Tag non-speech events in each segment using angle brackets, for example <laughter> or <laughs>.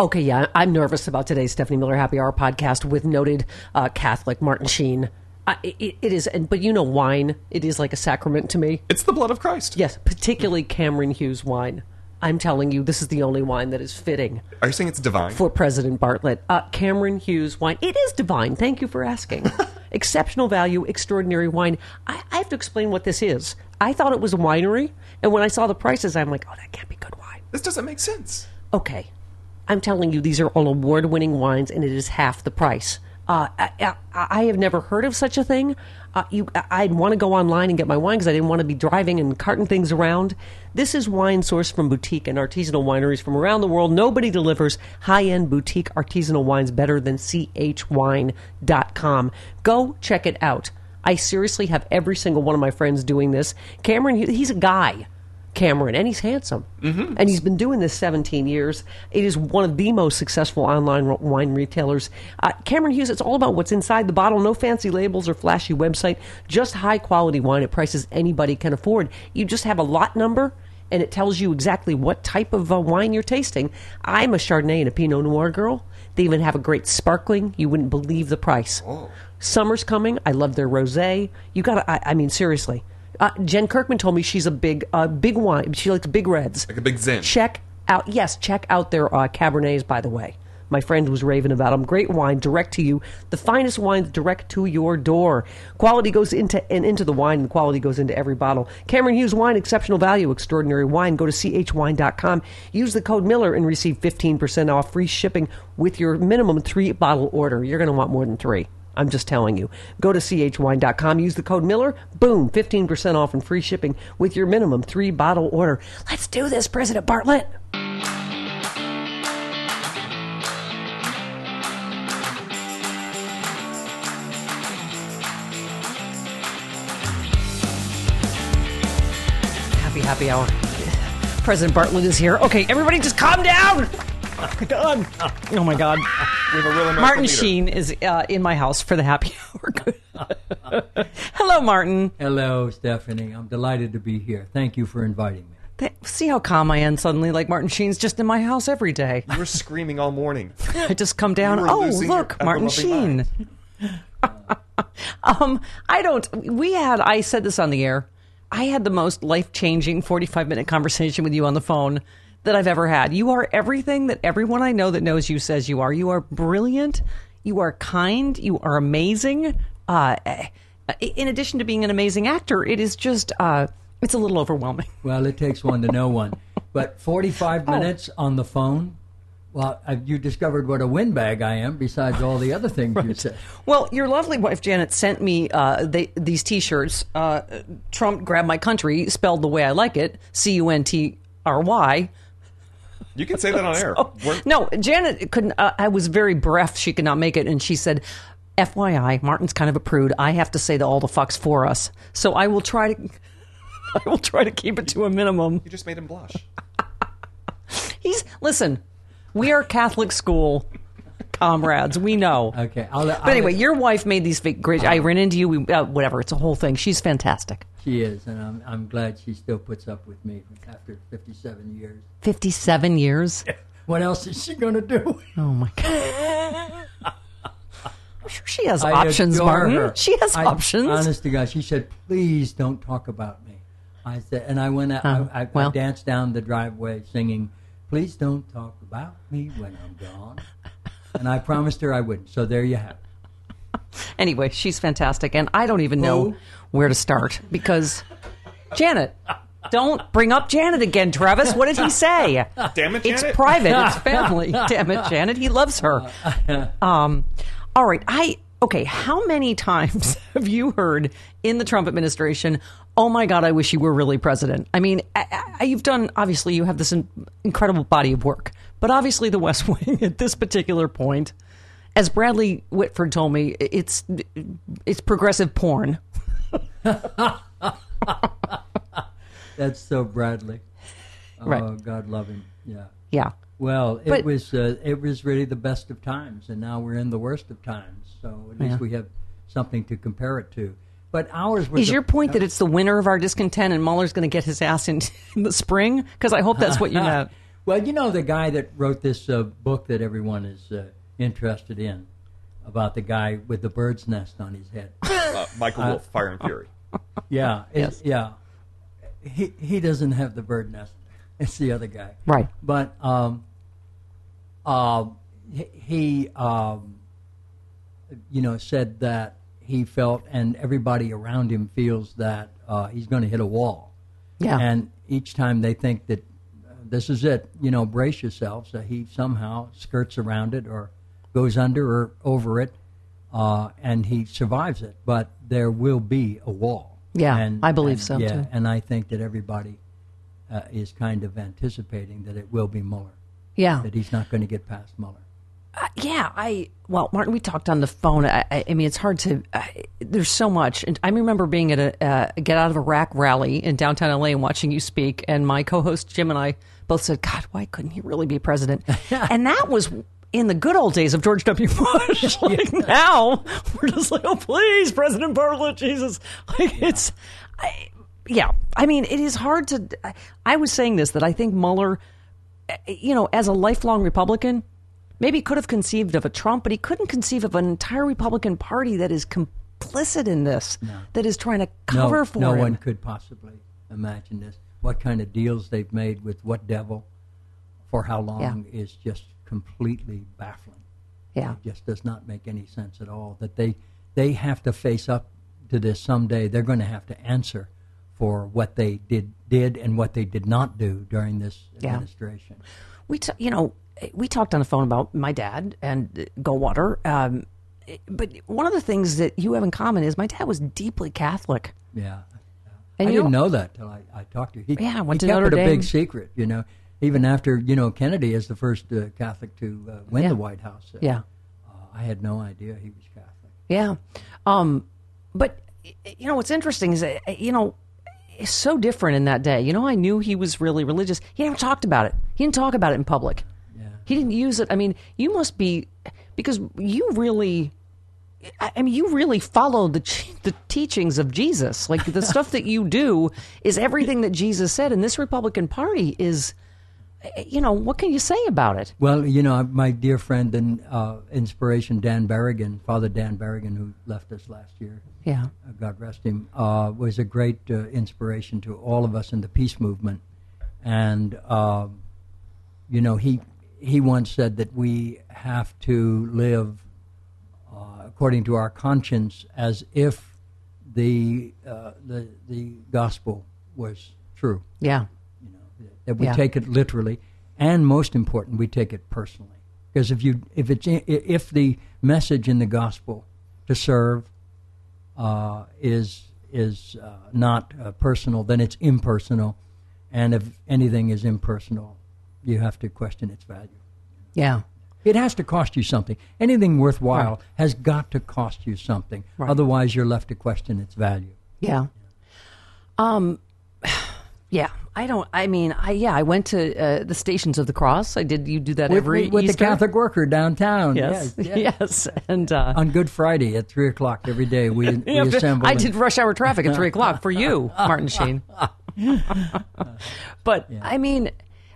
Okay, yeah, I'm nervous about today's Stephanie Miller Happy Hour podcast with noted uh, Catholic Martin Sheen. I, it, it is, but you know, wine. It is like a sacrament to me. It's the blood of Christ. Yes, particularly Cameron Hughes wine. I'm telling you, this is the only wine that is fitting Are you saying it's divine? for President Bartlet. Uh, Cameron Hughes wine. It is divine. Thank you for asking. <laughs> Exceptional value, extraordinary wine. I, I have to explain what this is. I thought it was a winery, and when I saw the prices, I'm like, oh, that can't be good wine. this doesn't make sense. Okay, I'm telling you, these are all award winning wines, and it is half the price. Uh, I, I, I have never heard of such a thing. Uh, you, I'd want to go online and get my wine because I didn't want to be driving and carting things around. This is wine sourced from boutique and artisanal wineries from around the world. Nobody delivers high end boutique artisanal wines better than chwine.com. Go check it out. I seriously have every single one of my friends doing this. Cameron, he's a guy. Cameron, and he's handsome. Mm-hmm. And he's been doing this 17 years. It is one of the most successful online wine retailers. Uh, Cameron Hughes, it's all about what's inside the bottle. No fancy labels or flashy website, just high quality wine at prices anybody can afford. You just have a lot number. And it tells you exactly what type of uh, wine you're tasting. I'm a Chardonnay and a Pinot Noir girl. They even have a great sparkling. You wouldn't believe the price. Summer's coming. I love their rosé. You got to, I, I mean, seriously. Uh, Jen Kirkman told me she's a big, uh, big wine. She likes big reds. Like a big zin. Check out, yes, check out their uh, Cabernets, by the way. My friend was raving about them. Great wine, direct to you. The finest wines direct to your door. Quality goes into and into the wine, and quality goes into every bottle. Cameron Hughes Wine, exceptional value, extraordinary wine. Go to chwine.com. Use the code Miller and receive 15% off free shipping with your minimum three bottle order. You're going to want more than three. I'm just telling you. Go to chwine.com, use the code Miller, boom, 15% off and free shipping with your minimum three bottle order. Let's do this, President Bartlet. Happy, happy hour. President Bartlet is here. Okay, everybody just calm down. God. Oh my God. We have a real American Martin leader. Sheen is uh, in my house for the happy <laughs> hour. <laughs> Hello, Martin. Hello, Stephanie. I'm delighted to be here. Thank you for inviting me. Th- See how calm I am suddenly? Like Martin Sheen's just in my house every day. You were screaming all morning. <laughs> I just come down. Oh, look, Martin Sheen. um, I don't. We had. I said this on the air. I had the most life changing 45 minute conversation with you on the phone that I've ever had. You are everything that everyone I know that knows you says you are. You are brilliant. You are kind. You are amazing. Uh, in addition to being an amazing actor, it is just. Uh, it's a little overwhelming. <laughs> Well, it takes one to know one. But 45 minutes on the phone? Well, you discovered what a windbag I am besides all the other things you <laughs> said. Well, your lovely wife Janet sent me uh, they, these T-shirts. Uh, Trump grabbed my country, spelled the way I like it, C U N T R Y. You can say that on <laughs> air. We're- No, Janet couldn't. Uh, I was very bereft; she could not make it, and she said, "FYI, Martin's kind of a prude. I have to say the all the fucks for us, so I will try to." <laughs> I will try to keep it to a minimum. You just made him blush. <laughs> He's listen. We are Catholic school. Comrades. We know. Okay, I'll, But anyway, your wife made these great. I ran into you. We, uh, whatever. It's a whole thing. She's fantastic. she is, and I'm I'm glad she still puts up with me after 57 years. Fifty-seven years. <laughs> What else is she gonna do? Oh my god. <laughs> I'm sure she has I options, Martin. her. She has I- options. Honest to God, she said, "Please don't talk about me." I said, and I went out. I, I, well. I danced down the driveway singing, "Please don't talk about me when I'm gone." And I promised her I wouldn't. So there you have it. Anyway, she's fantastic, and I don't even know Who? where to start because Janet. Don't bring up Janet again, Travis. What did he say? Damn it, Janet. It's private. It's <laughs> family. Damn it, Janet. He loves her. Um, all right. I okay. How many times <laughs> have you heard in the Trump administration? Oh my God! I wish you were really president. I mean, I, I, you've done obviously you have this in, incredible body of work, but obviously the West <laughs> Wing at this particular point, as Bradley Whitford told me, it's it's progressive porn. <laughs> That's so Bradley. Oh, Right. God love him. Yeah. Yeah. Well, it But- was uh, it was really the best of times, and now we're in the worst of times. So at least Yeah. we have something to compare it to. But ours was Is a- your point that <laughs> it's the winner of our discontent and Mueller's going to get his ass in, in the spring? Because I hope that's what you meant. Well, you know the guy that wrote this uh, book that everyone is uh, interested in about the guy with the bird's nest on his head. <laughs> Uh, Michael Wolff, Fire and Fury. Yeah, <laughs> Yes. yeah. He he doesn't have the bird nest. <laughs> It's the other guy. Right. But um, uh, he, he um, you know, said that he felt, and everybody around him feels that uh, he's going to hit a wall. Yeah. And each time they think that this is it, you know, brace yourselves. Uh, he somehow skirts around it or goes under or over it, uh, and he survives it. But there will be a wall. Yeah, and, I believe and- so, Yeah, too. and I think that everybody uh, is kind of anticipating that it will be Mueller, Yeah. that he's not going to get past Mueller. Uh, yeah, I well, Martin, we talked on the phone. I, I, I mean, it's hard to. I, there's so much, and I remember being at a uh, get out of Iraq rally in downtown LA and watching you speak, and my co-host Jim and I both said, "God, why couldn't he really be president?" <laughs> and that was in the good old days of George W. Bush. <laughs> like now, we're just like, "Oh, please, President Bartlet, Jesus!" <laughs> Like it's, I, yeah. I mean, it is hard to. I, I was saying this that I think Mueller you know, as a lifelong Republican, maybe could have conceived of a Trump, but he couldn't conceive of an entire Republican Party that is complicit in this, that is trying to cover no, for no him. No one could possibly imagine this. What kind of deals they've made with what devil, for how long, is just completely baffling. Yeah, It just does not make any sense at all. That they they have to face up to this someday. They're going to have to answer for what they did did and what they did not do during this Yeah. administration. we, t- you know, we talked on the phone about my dad and Goldwater. Um, but one of the things that you have in common is my dad was deeply Catholic. Yeah. And I didn't know- know that till I, I talked to you. He, Yeah, I went he to kept Notre it a big secret, you know. Even after you know Kennedy is the first uh, Catholic to uh, win Yeah. the White House. Uh, Yeah. uh, I had no idea he was Catholic. Yeah. Um, but, you know, what's interesting is, that, you know, it's so different in that day. You know, I knew he was really religious. He never talked about it. He didn't talk about it in public. Yeah. He didn't use it. I mean, you must be, because you really, I I mean, you really follow the the teachings of Jesus. Like the stuff that you do is everything that Jesus said. And this Republican Party is, you know, what can you say about it? Well, you know, my dear friend and uh, inspiration, Dan Berrigan, Father Dan Berrigan, who left us last year, Yeah. uh, God rest him, uh, was a great uh, inspiration to all of us in the peace movement. And, um, you know, he, he once said that we have to live according to our conscience as if the, uh, the, the gospel was true Yeah. you know, that we Yeah. take it literally, and most important, we take it personally. Because if you if it's if the message in the gospel to serve uh, is is uh, not uh, personal, then it's impersonal, and if anything is impersonal, you have to question its value. Yeah. It has to cost you something. Anything worthwhile has got to cost you something. Right. Otherwise, you're left to question its value. Yeah. Um, <sighs> yeah. I don't. I mean, I yeah. I went to uh, the Stations of the Cross. I did. You do that with, every with the Catholic worker downtown. Yes, yes, <laughs> yes. yes. And uh, On Good Friday at three o'clock every day, we, <laughs> we Yeah, assemble. I and- did rush hour traffic at three <laughs> o'clock for you, Martin Sheen. but I mean,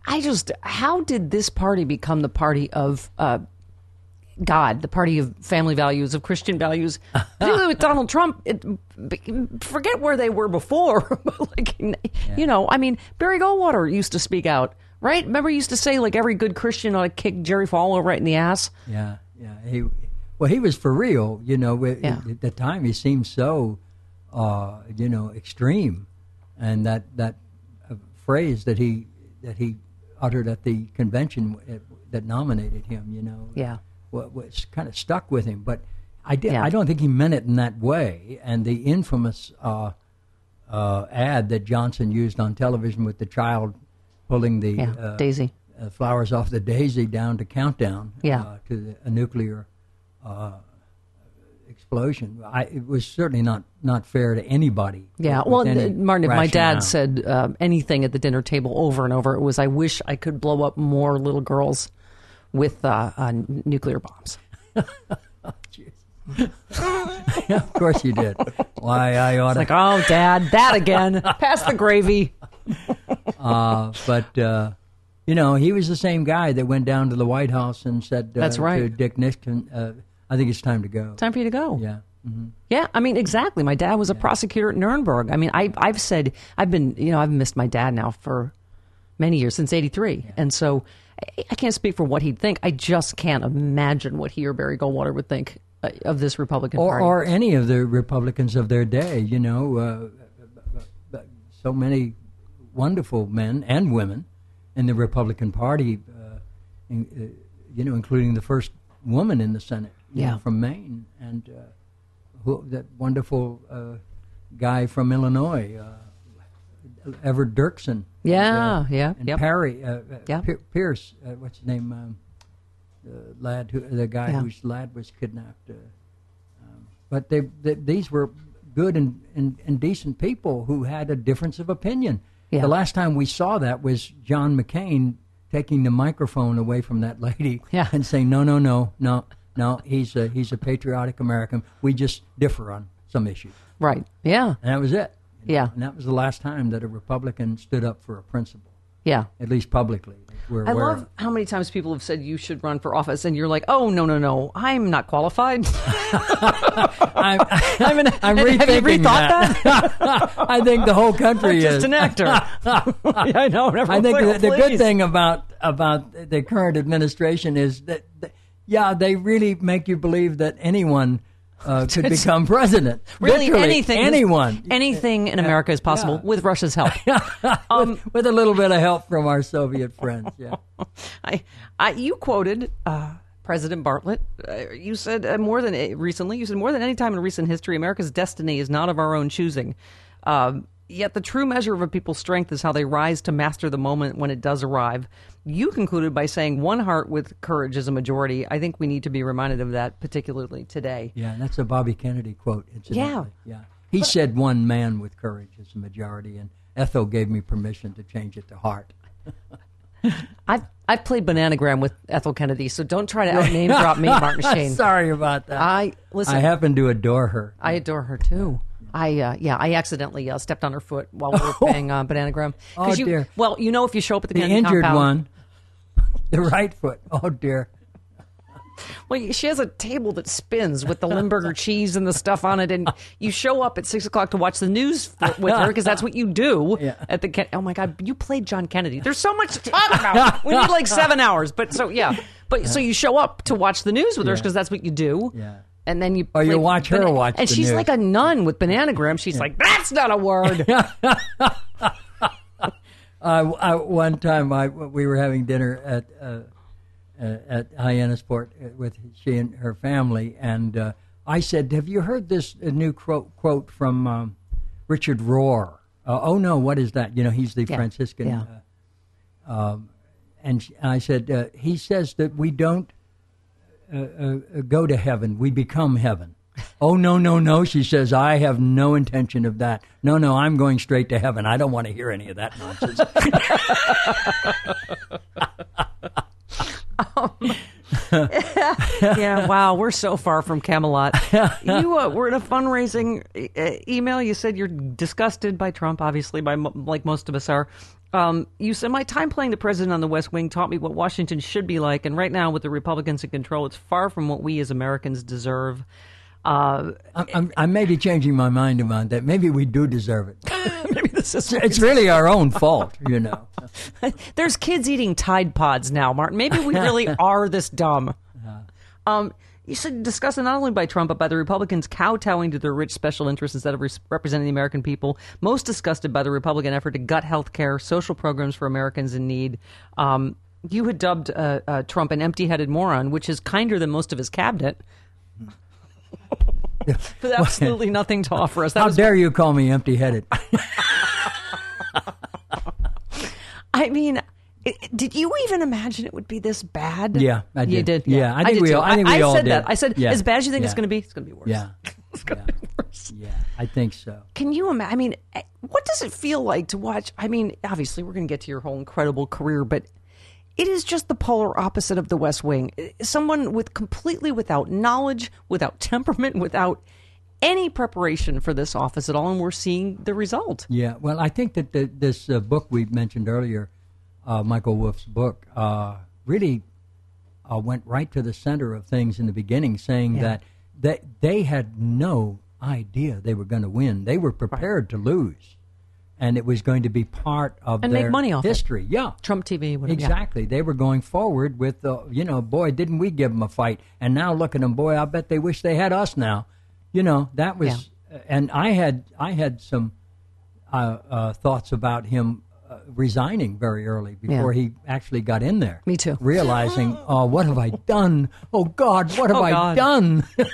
I just how did this party become the party of uh, God, the party of family values, of Christian values? <laughs> Particularly with Donald Trump, it, forget where they were before. <laughs> like, you know, I mean, Barry Goldwater used to speak out. Right? Remember, he used to say like every good Christian ought to kick Jerry Falwell right in the ass. Yeah, yeah. He, well, he was for real. You know, At- Yeah. at the time he seemed so, uh, you know, extreme, and that that uh, phrase that he that he uttered at the convention uh, that nominated him. You know, Yeah. wa- was kind of stuck with him. But I did. Yeah. I don't think he meant it in that way. And the infamous uh, uh, ad that Johnson used on television with the child pulling the Yeah, uh, Daisy. uh, flowers off the daisy down to countdown Yeah. uh, to the, a nuclear uh, explosion. I, it was certainly not, not fair to anybody. Yeah, well, any uh, Martin, if my dad said um, anything at the dinner table over and over, it was, "I wish I could blow up more little girls with uh, uh, nuclear bombs." <laughs> <laughs> of course you did. Why I ought to. Like, oh, Dad, that again? <laughs> Pass the gravy. Uh, but uh, you know, he was the same guy that went down to the White House and said uh, That's to right. Dick Nixon, uh, "I think it's time to go." Time for you to go. Yeah. hmm Yeah, I mean, exactly. My dad was a prosecutor at Nuremberg. I mean, I, I've said, I've been, you know, I've missed my dad now for many years, since 83. And so I, I can't speak for what he'd think. I just can't imagine what he or Barry Goldwater would think uh, of this Republican or, Party. or any of the Republicans of their day. You know, uh, so many wonderful men and women in the Republican Party, uh, in, uh, you know, including the first woman in the Senate you know, Yeah. from Maine, and uh, who, that wonderful uh, guy from Illinois, uh, Everett Dirksen. Yeah, and, yeah, and yep. Perry, Yeah. Pier- Pierce, uh, what's his name? Um, the lad, who, the guy Yeah. whose lad was kidnapped. Uh, um, but they, they, these were good and, and, and decent people who had a difference of opinion. Yeah. The last time we saw that was John McCain taking the microphone away from that lady Yeah. <laughs> and saying, "No, no, no, no, no. He's a he's a patriotic American. We just differ on some issues." right. Yeah. And that was it. you know. Yeah. And that was the last time that a Republican stood up for a principle, Yeah. at least publicly. I love of. how many times people have said you should run for office, and you're like, "Oh no, no, no, I'm not qualified." <laughs> I'm, <laughs> I'm, an, I'm have you rethinking rethought that. <laughs> I think the whole country Just is. Just an actor. yeah, I know. I think everyone's the, the good thing about about the current administration is that, that yeah, they really make you believe that anyone uh, could become president. <laughs> really Literally anything, anyone, anything in America is possible yeah. with Russia's help. <laughs> <laughs> Um, with, with a little bit of help from our Soviet friends. Yeah, I, I, you quoted uh, President Bartlet. Uh, you said uh, more than uh, recently. You said more than any time in recent history, America's destiny is not of our own choosing. Um, yet the true measure of a people's strength is how they rise to master the moment when it does arrive. You concluded by saying one heart with courage is a majority. I think we need to be reminded of that, particularly today. yeah, that's a Bobby Kennedy quote. Incidentally. yeah. He said one man with courage is a majority, and Ethel gave me permission to change it to heart. <laughs> I've I've played Bananagram with Ethel Kennedy, so don't try to out name drop me, Martin <laughs> Sheen. Sorry about that. I listen. I happen to adore her. I adore her too. I uh, yeah, I accidentally uh, stepped on her foot while we were <laughs> playing uh, Bananagram. Oh, you, dear. Well, you know, if you show up at the, the injured compound, one, <laughs> the right foot. Oh dear. Well, she has a table that spins with the Limburger <laughs> cheese and the stuff on it, and you show up at six o'clock to watch the news with her because that's what you do Yeah. at the. Ken- Oh my God, you played John Kennedy. There's so much to talk about. we need like seven hours, but so yeah, but so you show up to watch the news with her because that's what you do. Yeah. And then you Or you watch her watch and she's news. like a nun with Bananagram. She's like, that's not a word. <laughs> Uh, I, one time, I we were having dinner at uh, uh, at Hyannisport uh, with she and her family, and uh, I said, "Have you heard this uh, new quote, quote from um, Richard Rohr?" Uh, oh no, what is that? You know, he's the Yeah, Franciscan. yeah. Uh, um, and I said, uh, he says that we don't uh, uh, go to heaven; we become heaven. Oh, no, no, no. She says, I have no intention of that. No, no, I'm going straight to heaven. I don't want to hear any of that nonsense. <laughs> <laughs> <laughs> yeah, wow, we're so far from Camelot. <laughs> You uh, were in a fundraising e- email. You said you're disgusted by Trump, obviously, by mo- like most of us are. Um, you said my time playing the president on the West Wing taught me what Washington should be like, and right now, with the Republicans in control, it's far from what we as Americans deserve. Uh, I'm, I'm, I may be changing my mind about that. Maybe we do deserve it. <laughs> this is It's really our own fault, you know. <laughs> There's kids eating Tide Pods now, Martin. Maybe we really <laughs> are this dumb. Um, you said disgusted not only by Trump, but by the Republicans kowtowing to their rich special interests instead of res- representing the American people. Most disgusted by the Republican effort to gut health care, social programs for Americans in need. Um, you had dubbed uh, uh, Trump an empty headed moron, which is kinder than most of his cabinet. <laughs> With <laughs> absolutely nothing to offer us. That How dare you call me empty headed? <laughs> I mean, it, did you even imagine it would be this bad? Yeah, I You did. did. Yeah, I think did we all- I think we all said did. that. I said, Yeah. as bad as you think it's going to be, it's going to be worse. Yeah. <laughs> it's going Yeah. to be worse. Yeah, I think so. Can you imagine? I mean, eh, what does it feel like to watch? I mean, obviously, we're going to get to your whole incredible career, but it is just the polar opposite of the West Wing. Someone with completely without knowledge, without <laughs> temperament, without any preparation for this office at all, and we're seeing the result. Yeah, well, I think that the, this uh, book we mentioned earlier, uh, Michael Wolff's book, uh, really uh, went right to the center of things in the beginning, saying Yeah. that they, they had no idea they were going to win. They were prepared to lose, and it was going to be part of And make their money off it. history. Yeah, Trump TV, whatever. yeah. Exactly. They were going forward with, uh, you know, boy, didn't we give them a fight? And now look at them, boy. I bet they wish they had us now. You know, that was, yeah. and I had, I had some uh, uh, thoughts about him uh, resigning very early before Yeah. he actually got in there. Me too. Realizing, <gasps> oh, what have I done? Oh God, what have Oh, I God. done? <laughs>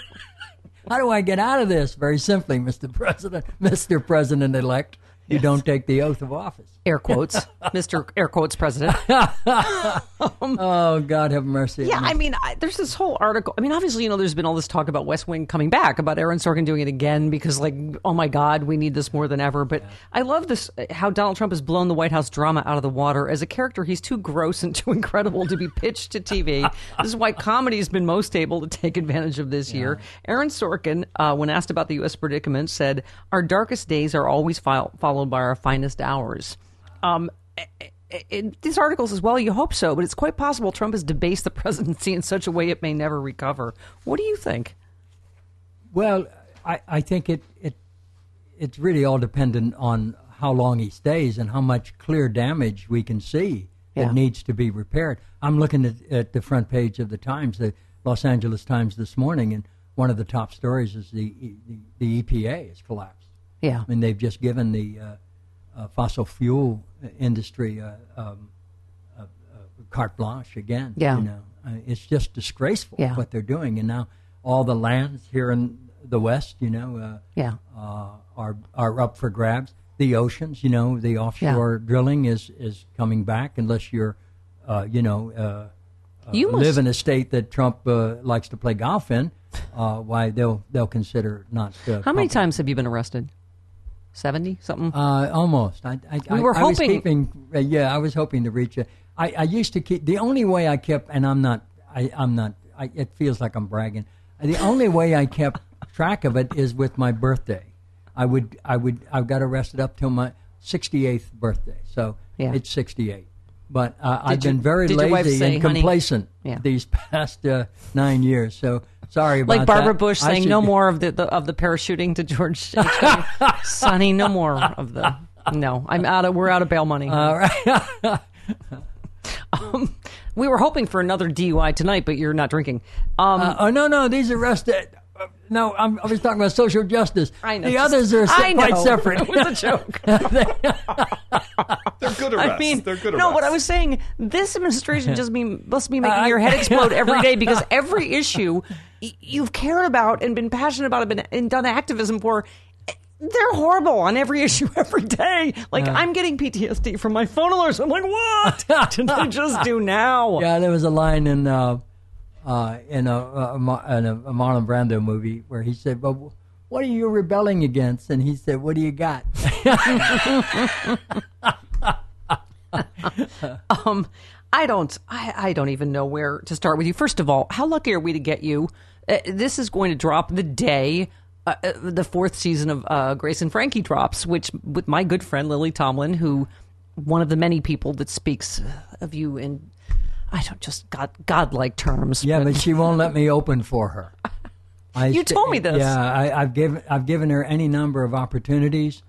How do I get out of this? Very simply, Mr. President, Mr. President elect, you don't take the oath of office. Air quotes, <laughs> Mr. Air quotes President. <laughs> Oh God, have mercy. Yeah. I mean, I, there's this whole article. I mean, obviously, you know, there's been all this talk about West Wing coming back, about Aaron Sorkin doing it again because, like, oh my God, we need this more than ever. But I love this uh, how Donald Trump has blown the White House drama out of the water. As a character, he's too gross and <laughs> too incredible to be pitched to TV. this is why comedy has been most able to take advantage of this year. Aaron Sorkin, uh, when asked about the U.S. predicament, said, Our darkest days are always fol- followed by our finest hours. Um, in these articles as well, you hope so, but it's quite possible Trump has debased the <laughs> presidency in such a way it may never recover. What do you think? Well, I, I think it, it it's really all dependent on how long he stays and how much clear damage we can see Yeah. that needs to be repaired. I'm looking at, at the front page of the Times, the Los Angeles Times this morning, and one of the top stories is the the, the EPA has collapsed. Yeah. I mean, they've just given the uh, uh, fossil fuel industry uh, um, uh, uh, carte blanche again. Yeah. You know, uh, it's just disgraceful Yeah. what they're doing, and now all the lands here in the West, you know, uh, Yeah. uh, are are up for grabs. The oceans, you know, the offshore drilling is is coming back unless you're, uh, you know. Uh, You must- live in a state that Trump uh, likes to play golf in, uh, why they'll they'll consider not. Uh, How many times have you been arrested? 70 something? Uh, almost. I, I, We I- were I was hoping- keeping, uh, yeah, I was hoping to reach it. I, I used to keep. The only way I kept, and I'm not. I, I'm not. I, it feels like I'm bragging. The only way I kept <laughs> track of it is with my birthday. I would. I would. I've got arrested up till my 68th birthday. So Yeah. it's 68. But uh, I've you- been very did your wife lazy say, and complacent Yeah. these <laughs> past uh, nine years. So sorry about like Barbara that. Bush I saying, should- "No more of the, the of the parachuting to George, <laughs> Sonny. No more of the. No, I'm out of. We're out of bail money. All right. <laughs> um, we were hoping for another DUI tonight, but you're not drinking. Um, Uh, oh no, no, these arrests. No, I'm, I was talking about social justice. I know. The others are se- I know. quite separate. <laughs> It was a joke. <laughs> They're good arrests. I mean, They're good no, arrests. what I was saying, this administration just mean, must be making Uh, your head explode <laughs> every day because every issue y- you've cared about and been passionate about and, been, and done activism for, they're horrible on every issue every day. Like, I'm getting PTSD from my phone alerts. I'm like, what did I just do now? yeah, there was a line in uh, uh, in a, a, in a, Marlon Brando movie where he said, "Well, what are you rebelling against?" And he said, "What do you got?" <laughs> Um, I don't. I, I don't even know where to start with you. First of all, how lucky are we to get you? Uh, this is going to drop the day uh, uh, the fourth season of uh, Grace and Frankie drops, which with my good friend Lily Tomlin, who one of the many people that speaks of you in I don't just god godlike terms. yeah, but she won't let me open for her. <laughs> I You told me this. Yeah, I, I've given I've given her any number of opportunities,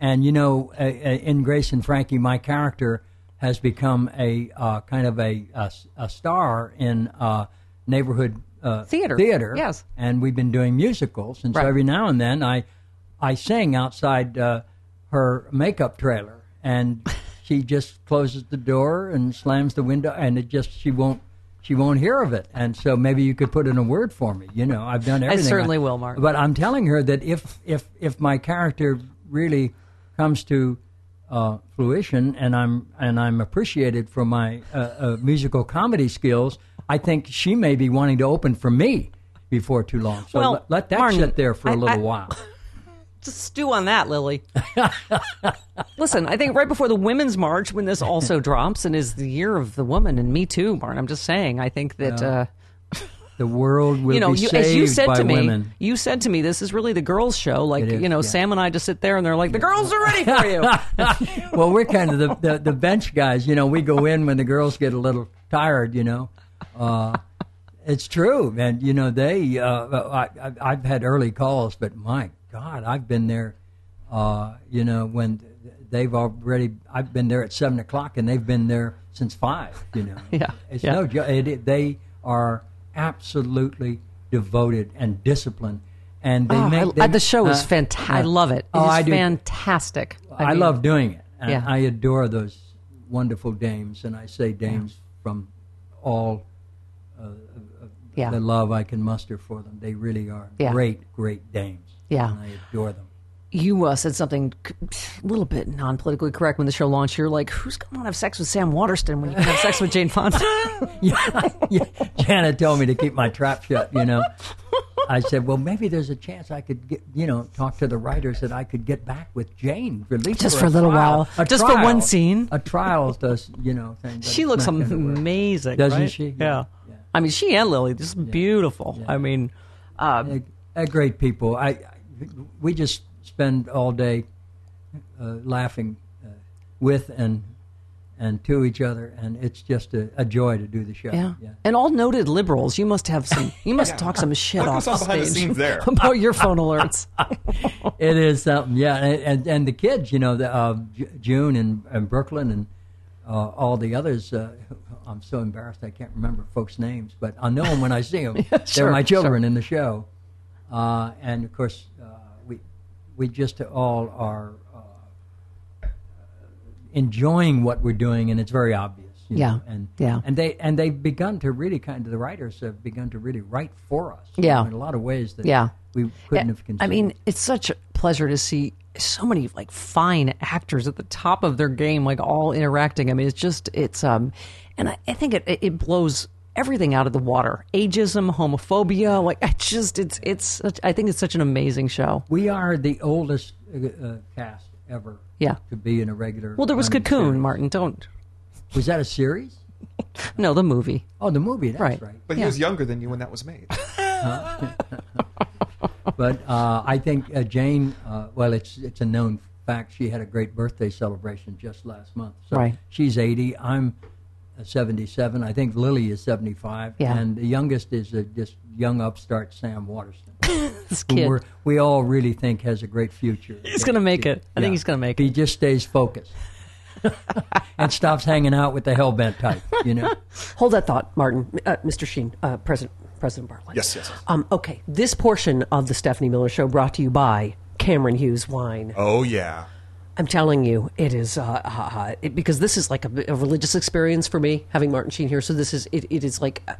and you know, uh, uh, in Grace and Frankie, my character has become a uh, kind of a a star in uh, neighborhood uh, Theater. Theater, Yes. and we've been doing musicals, and so every now and then I I sing outside uh, her makeup trailer, and <laughs> she just closes the door and slams the window, and it just she won't she won't hear of it. And so maybe you could put in a word for me. You know, I've done everything. I certainly will, Mark. But I'm telling her that if if if my character really comes to uh, fruition, and I'm and I'm appreciated for my uh, uh, musical comedy skills, I think she may be wanting to open for me before too long. So Well, let, let that Martin, sit there for a little I- while. Just stew on that, Lily. <laughs> Listen, I think right before the Women's March, when this also <laughs> drops and is the year of the woman, and me too, Martin. I'm just saying. I think that. Uh, <laughs> The world will you know, be you, saved as you said by to me, women. you said to me, this is really the girls' show. Like, is, you know, yeah. Sam and I just sit there and they're like, the girls are ready for you. well, we're kind of the, the, the bench guys. You know, we go in when the girls get a little tired. You know, uh, it's true, and you know they. Uh, I, I- I've had early calls, but my God, I've been there. Uh, you know, when they've already, I've been there at seven o'clock, and they've been there since five. You know, <laughs> Yeah, it's yeah. no joke. It, they are absolutely devoted and disciplined, and they Oh, make I- they- the show is uh, fantastic. I uh, love it. It oh, is I do. fantastic. I, mean, love doing it. And Yeah. I adore those wonderful dames, and I say dames from all Yeah. the love I can muster for them. They really are Yeah. great, great dames. Yeah. and I adore them. You uh, said something a little bit non politically correct when the show launched. You're like, who's going to want to have sex with Sam Waterston when you can have sex with Jane Fonda? <laughs> yeah, yeah. Janet told me to keep my trap shut. You know, I said, well, maybe there's a chance I could get, you know, talk to the writers that I could get back with Jane for at least Just for a little trial. while. Just for one scene. A trial does, you know, thing. she looks not work. amazing. Doesn't right? she? Yeah. Yeah. I mean, she and Lily, just beautiful. I mean, uh, They're, they're great people. I, I we just spend all day uh, laughing uh, with and and to each other, and it's just a, a joy to do the show. yeah. And all noted liberals, you must have some, you must <laughs> talk some shit off goes on behind the stage scenes there? <laughs> about your phone alerts. <laughs> it is something. Yeah, and, and and the kids, you know, the uh, June and, and Brooklyn and uh, all the others. Uh, I'm so embarrassed I can't remember folks' names, but I know them when I see them. sure, They're my children in the show, uh, and of course, uh, we we just all are uh, enjoying what we're doing, and it's very obvious. you Yeah, know, and yeah. and they and they've begun to really kind of the writers have begun to really write for us. Yeah. in a lot of ways that Yeah. we couldn't have I mean, it's such a pleasure to see so many like fine actors at the top of their game, like all interacting. I mean, it's just it's um, and I, I think it it blows everything out of the water. Ageism, homophobia, like I just it's it's such, I think it's such an amazing show. We are the oldest uh, uh, cast ever. Yeah. To be in a regular. Well, there was Cocoon, series. Martin. Don't Was that a series? <laughs> no the movie. Oh, the movie. That's Right. right. But he was younger than you when that was made. <laughs> But uh, I think uh, Jane. Uh, well, it's it's a known fact. She had a great birthday celebration just last month. So Right. She's eighty. I'm uh, seventy-seven. I think Lily is seventy-five. Yeah. And the youngest is uh, just young upstart Sam Waterston. <laughs> This who kid. we're, we all really think has a great future. He's gonna make it. I think he's gonna make it. He just stays focused <laughs> and stops hanging out with the hellbent type. You know. <laughs> Hold that thought, Martin. Uh, Mr. Sheen, uh, President President Bartlet. Yes, yes, yes. Um, okay, this portion of the Stephanie Miller Show brought to you by Cameron Hughes Wine. Oh yeah. I'm telling you, it is uh, uh, it, because this is like a, a religious experience for me having Martin Sheen here. So this is it, it is like uh,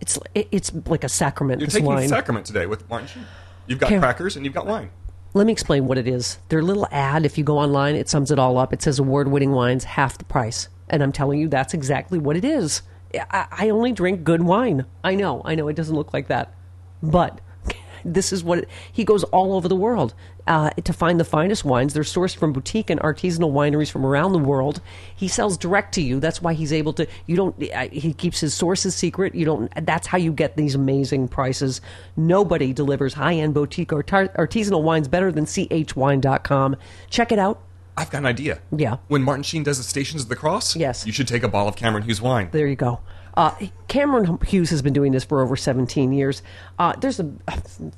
it's it, it's like a sacrament. You're taking wine. sacrament today with Martin Sheen. You've got crackers and you've got wine. Let me explain what it is. Their little ad, if you go online, it sums it all up. It says award winning wines, half the price. And I'm telling you, that's exactly what it is. I, I only drink good wine. I know, I know, it doesn't look like that, but <laughs> this is what it, he goes all over the world uh, to find the finest wines. They're sourced from boutique and artisanal wineries from around the world. He sells direct to you. That's why he's able to. You don't. Uh, he keeps his sources secret. You don't. That's how you get these amazing prices. Nobody delivers high end boutique or tar- artisanal wines better than chwine.com. Check it out. I've got an idea. Yeah. When Martin Sheen does the Stations of the Cross, Yes. you should take a bottle of Cameron Hughes wine. There you go. Uh, Cameron Hughes has been doing this for over 17 years. Uh, there's a,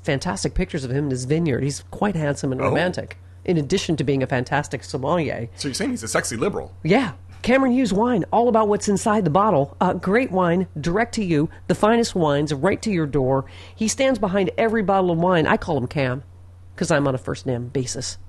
fantastic pictures of him in his vineyard. He's quite handsome and Oh. romantic, in addition to being a fantastic sommelier. So you're saying he's a sexy liberal? Yeah. Cameron Hughes wine, all about what's inside the bottle. Uh, great wine, direct to you, the finest wines, right to your door. He stands behind every bottle of wine. I call him Cam because I'm on a first name basis.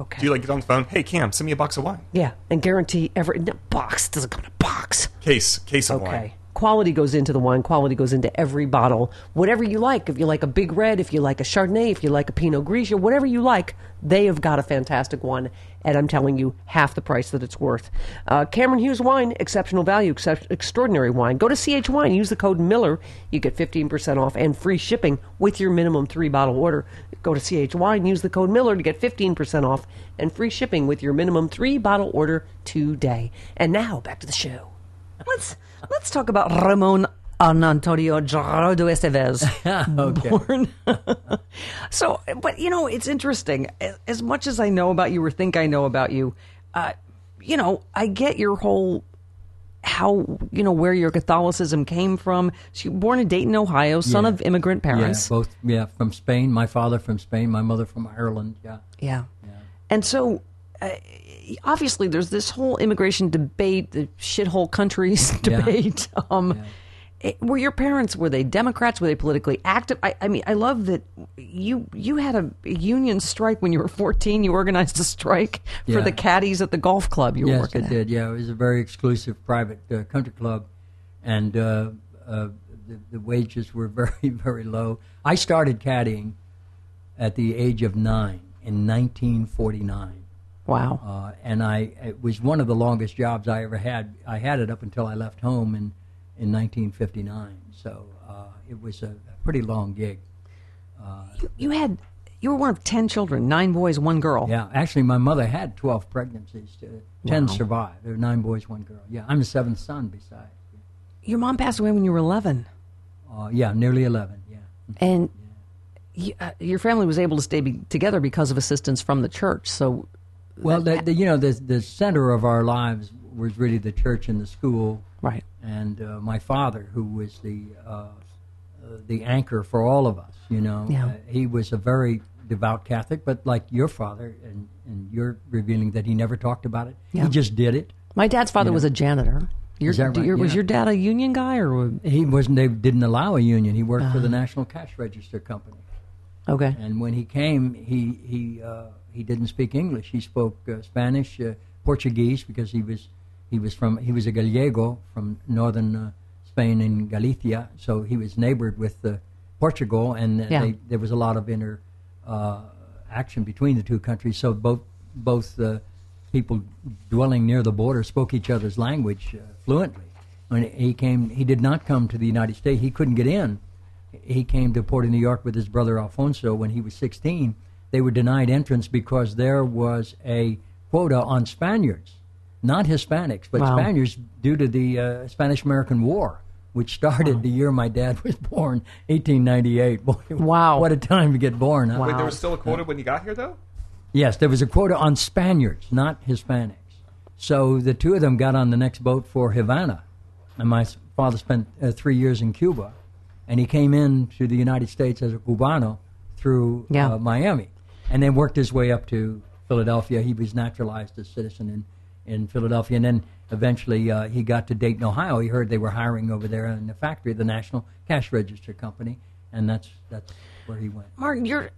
Okay. Do you like get on the phone? Hey Cam, send me a box of wine. yeah, and guarantee every no, box doesn't come in a box. Case, case of Okay. wine. Quality goes into the wine. Quality goes into every bottle. Whatever you like. If you like a big red, if you like a Chardonnay, if you like a Pinot Grigio, whatever you like, they have got a fantastic one. And I'm telling you, half the price that it's worth. Uh, Cameron Hughes Wine, exceptional value, extraordinary wine. Go to CH Wine, use the code Miller. You get 15% off and free shipping with your minimum three bottle order. Go to CH Wine, use the code Miller to get 15% off and free shipping with your minimum three bottle order today. And now, back to the show. Let's let's talk about Ramon Antonio Gerardo Estevez. <laughs> Okay. Born. <laughs> so, but you know, it's interesting. As much as I know about you or think I know about you, uh, you know, I get your whole how you know where your Catholicism came from. So you born in Dayton, Ohio, son Yeah. of immigrant parents. Yeah, both. Yeah, from Spain. My father from Spain. My mother from Ireland. Yeah. Yeah. And so, uh, obviously, there's this whole immigration debate, the shithole countries <laughs> Yeah. debate. Um, it- were your parents were they Democrats? Were they politically active? I, I mean, I love that you you had a union strike when you were 14. You organized a strike for Yeah. the caddies at the golf club you were yes, working it at. did. Yeah, it was a very exclusive private uh, country club, and uh, uh, the, the wages were <laughs> very, very low. I started caddying at the age of nine in 1949. Wow. uh, and I it was one of the longest jobs I ever had. I had it up until I left home in in 1959. So uh, it was a, a pretty long gig. you had you were one of 10 children, nine boys, one girl. Yeah, actually, my mother had 12 pregnancies. Uh, Ten Wow. survived. There were nine boys, one girl. Yeah, I'm the seventh son. Besides, Your mom passed away when you were 11. uh, yeah, nearly 11. Yeah. and you, uh, your family was able to stay be- together because of assistance from the church. So, Well, the, the, you know, the the center of our lives was really the church and the school. right, and uh, my father, who was the uh, uh, the anchor for all of us. You know, Yeah. uh, he was a very devout Catholic, but like your father, and, and you're revealing that he never talked about it. Yeah. He just did it. my dad's father was a janitor. Your, right? your- Was your dad a union guy or He wasn't. They didn't allow a union. He worked Uh-huh. for the National Cash Register Company. okay? And when he came, he he uh, he didn't speak English. He spoke uh, Spanish, uh, Portuguese because he was he was from he was a Gallego from northern uh, Spain and Galicia, so he was neighbored with uh, Portugal, and uh, Yeah. they, there was a lot of inter uh, action between the two countries. So both both uh, people dwelling near the border spoke each other's language uh, fluently. When he came, he did not come to the United States. He couldn't get in he came to Port of New York with his brother Alfonso when he was 16. They were denied entrance because there was a quota on Spaniards, not Hispanics, but Wow. Spaniards due to the uh, Spanish American War, which started the year my dad <laughs> was born, 1898. Boy, Wow. What a time to get born, huh? Wow. Wait, there was still a quota when you got here, though? Yes, there was a quota on Spaniards, not Hispanics. So the two of them got on the next boat for Havana. And my father spent uh, three years in Cuba. And he came in to the United States as a Cubano through Yeah. uh, Miami. And then worked his way up to Philadelphia. He was naturalized as citizen in, in Philadelphia. And then eventually uh, he got to Dayton, Ohio. He heard they were hiring over there in the factory, the National Cash Register Company. And that's, that's where he went. Martin, you're.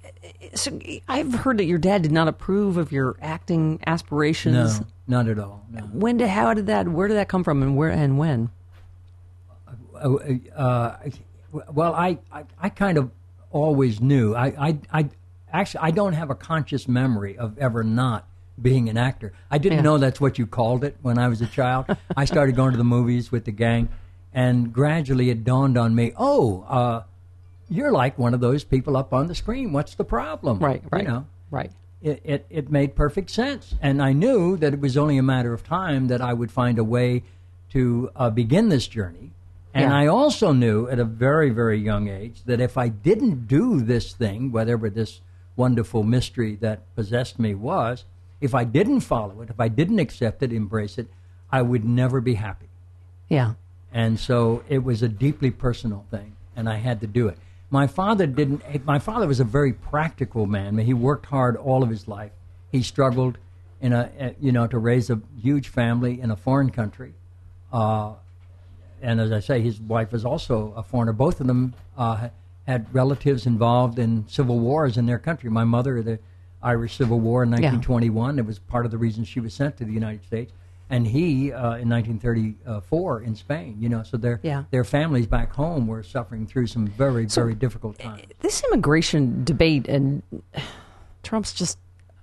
So I've heard that your dad did not approve of your acting aspirations. No, not at all. No. When did? How did that? Where did that come from? And where? And when? uh, uh, well, I, I, I kind of always knew. I, I, I actually I don't have a conscious memory of ever not being an actor. I didn't Yeah. know that's what you called it when I was a child. I started going to the movies with the gang, And gradually it dawned on me, oh, uh, you're like one of those people up on the screen. What's the problem? Right, right. You know, Right. it, it, it made perfect sense. And I knew that it was only a matter of time that I would find a way to uh, begin this journey. And Yeah. I also knew at a very, very young age that if I didn't do this thing, whatever this wonderful mystery that possessed me was, if I didn't follow it, if I didn't accept it, embrace it, I would never be happy. Yeah. And so it was a deeply personal thing, and I had to do it. My father didn't. My father was a very practical man. He worked hard all of his life. He struggled in a, uh, you know, to raise a huge family in a foreign country. Uh, and as I say, his wife was also a foreigner. Both of them uh, had relatives involved in civil wars in their country. My mother, the Irish Civil War in 1921, it was part of the reason she was sent to the United States. And he, uh, in 1934, in Spain. You know, so their Yeah. their families back home were suffering through some very very difficult times. This immigration debate and <sighs> Trump's just